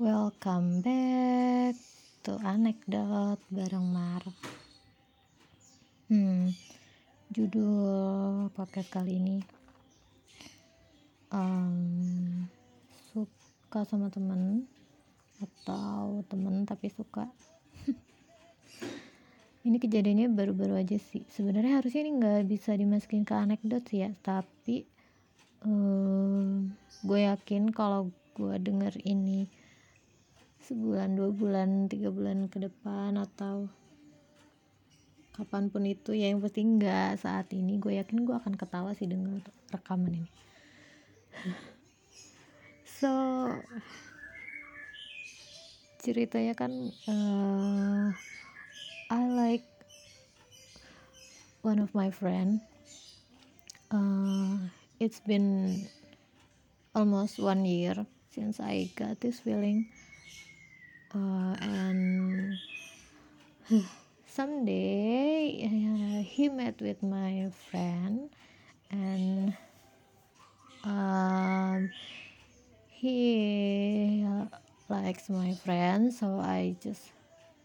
Welcome back to Anekdot bareng Mar. Hmm, judul podcast kali ini um, suka sama temen atau temen tapi suka. ini kejadiannya baru-baru aja sih. Sebenarnya harusnya ini nggak bisa dimasukin ke anekdot sih ya, tapi um, gue yakin kalau gue denger ini sebulan dua bulan tiga bulan ke depan atau kapan pun itu ya yang pasti enggak saat ini. Gue yakin gue akan ketawa sih dengan rekaman ini. So ceritanya kan uh, I like one of my friend. Uh, it's been almost one year since I got this feeling uh, and someday uh, he met with my friend and um, he uh, likes my friend so I just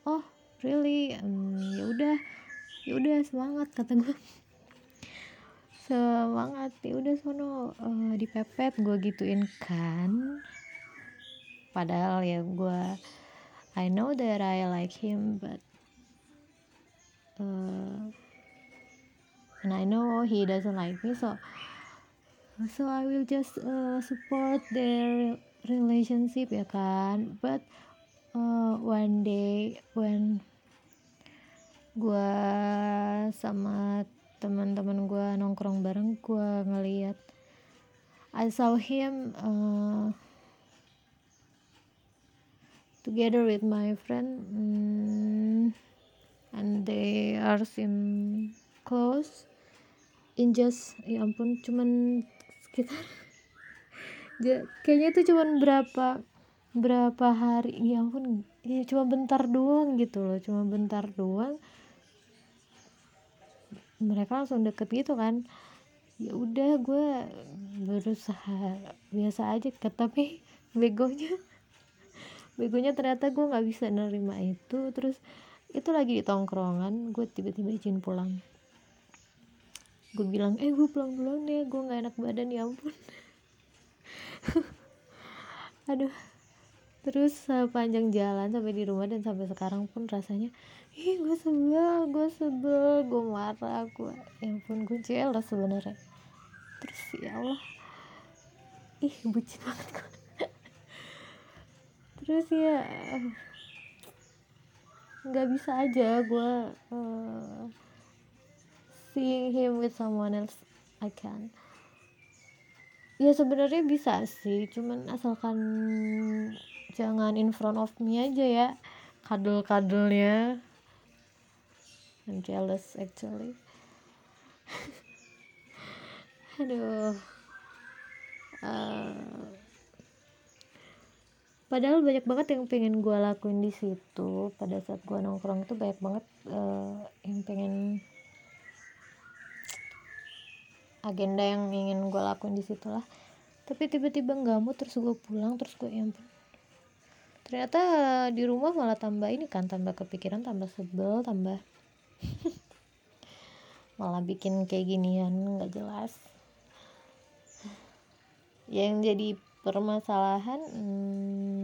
oh really? Um, ya udah ya udah semangat kata gue semangat ya udah sono uh, dipepet gue gituin kan. Padahal ya gue I know that I like him, but uh, and I know he doesn't like me, so so I will just uh, support their relationship ya kan. But uh, one day when gue sama teman-teman gue nongkrong bareng gue ngeliat I saw him uh, together with my friend mm, and they are seem close. In just ya ampun cuman sekitar kayaknya itu cuman berapa berapa hari ya ampun ya cuma bentar doang gitu loh cuma bentar doang. Mereka langsung deket gitu kan. Ya udah gue berusaha biasa aja tapi begonya begonya ternyata gue nggak bisa nerima itu terus itu lagi di tongkrongan gue tiba-tiba izin pulang. Gue bilang eh gue pulang duluan ya gue nggak enak badan ya ampun. Aduh. Terus sepanjang jalan sampai di rumah dan sampai sekarang pun rasanya ih gue sebel gue sebel gue marah gue ya ampun gue jelas sebenarnya. Terus ya Allah. Ih bucin banget gue terus ya nggak bisa aja gue uh, seeing him with someone else I can. Ya sebenarnya bisa sih cuman asalkan jangan in front of me aja ya kadul-kadulnya I'm jealous actually. Aduh uh, padahal banyak banget yang pengen gue lakuin di situ. Pada saat gue nongkrong itu banyak banget uh, yang pengen agenda yang ingin gue lakuin di situ lah tapi tiba-tiba nggak mau terus gue pulang terus gue yang ternyata di rumah malah tambah ini kan tambah kepikiran tambah sebel tambah malah bikin kayak ginian nggak jelas. Yang jadi permasalahan hmm,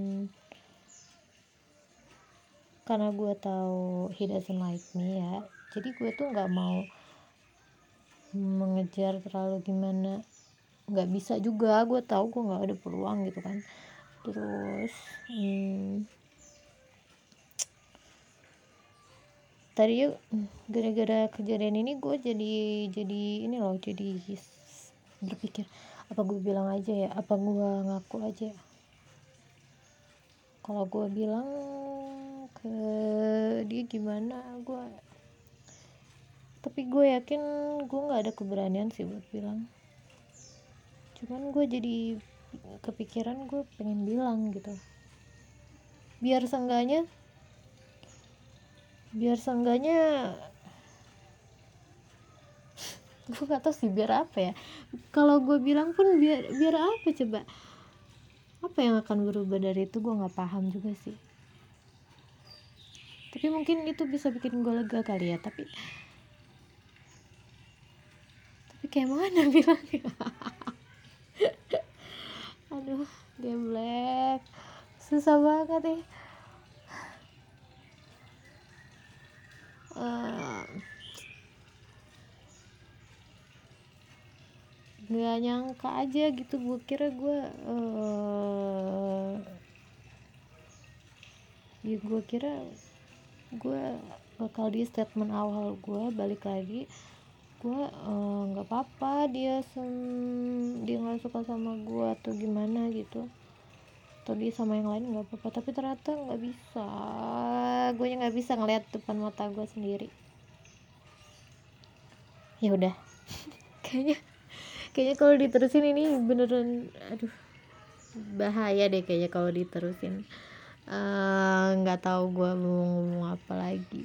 karena gue tahu he doesn't like me ya jadi gue tuh nggak mau mengejar terlalu gimana. Nggak bisa juga gue tahu gue nggak ada peluang gitu kan. Terus hmm, tadi yuk gara-gara kejadian ini gue jadi jadi ini loh jadi berpikir apa gue bilang aja ya apa gue ngaku aja ya? Kalau gue bilang ke dia gimana? Gue tapi gue yakin gue nggak ada keberanian sih buat bilang. Cuman gue jadi kepikiran gue pengen bilang gitu. Biar seenggaknya biar seenggaknya gue gak tau sih biar apa ya. Kalau gue bilang pun biar biar apa coba? Apa yang akan berubah dari itu gue nggak paham juga sih tapi mungkin itu bisa bikin gue lega kali ya tapi tapi kayak mana bilangnya aduh dia black susah banget ya uh, nggak nyangka aja gitu gue kira gue uh, ya gue kira gue bakal di statement awal gue balik lagi gue uh, nggak uh, apa-apa dia sem dia nggak suka sama gue atau gimana gitu. Atau dia sama yang lain nggak apa-apa tapi ternyata nggak bisa. Gue nggak bisa ngeliat depan mata gue sendiri. Ya udah. Kayaknya kayaknya kalau diterusin ini beneran aduh bahaya deh kayaknya kalau diterusin. eh, nggak uh, tahu gue mau ngomong apa lagi.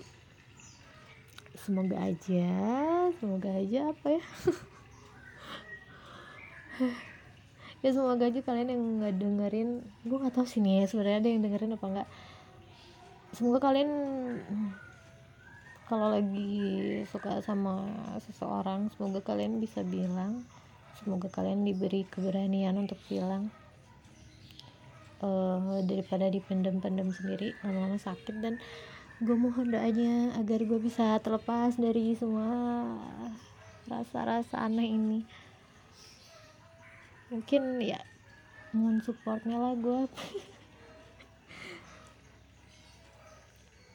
Semoga aja semoga aja apa ya? Ya semoga aja kalian yang nggak dengerin gue nggak tahu sih nih sebenarnya ada yang dengerin apa enggak semoga kalian kalau lagi suka sama seseorang semoga kalian bisa bilang semoga kalian diberi keberanian untuk bilang uh, daripada dipendam-pendam sendiri lama-lama sakit. Dan gue mohon doanya agar gue bisa terlepas dari semua rasa-rasa aneh ini. Mungkin ya mohon supportnya lah gue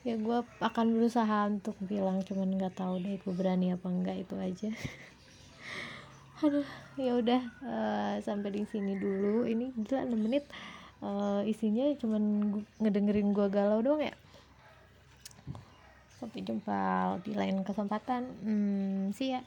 ya gue akan berusaha untuk bilang cuman nggak tahu deh gue berani apa enggak itu aja. Aduh ya udah uh, sampai di sini dulu. Ini gila 6 menit uh, isinya cuman ngedengerin gua galau doang ya. Sampai jumpa di lain kesempatan. Hmm, see ya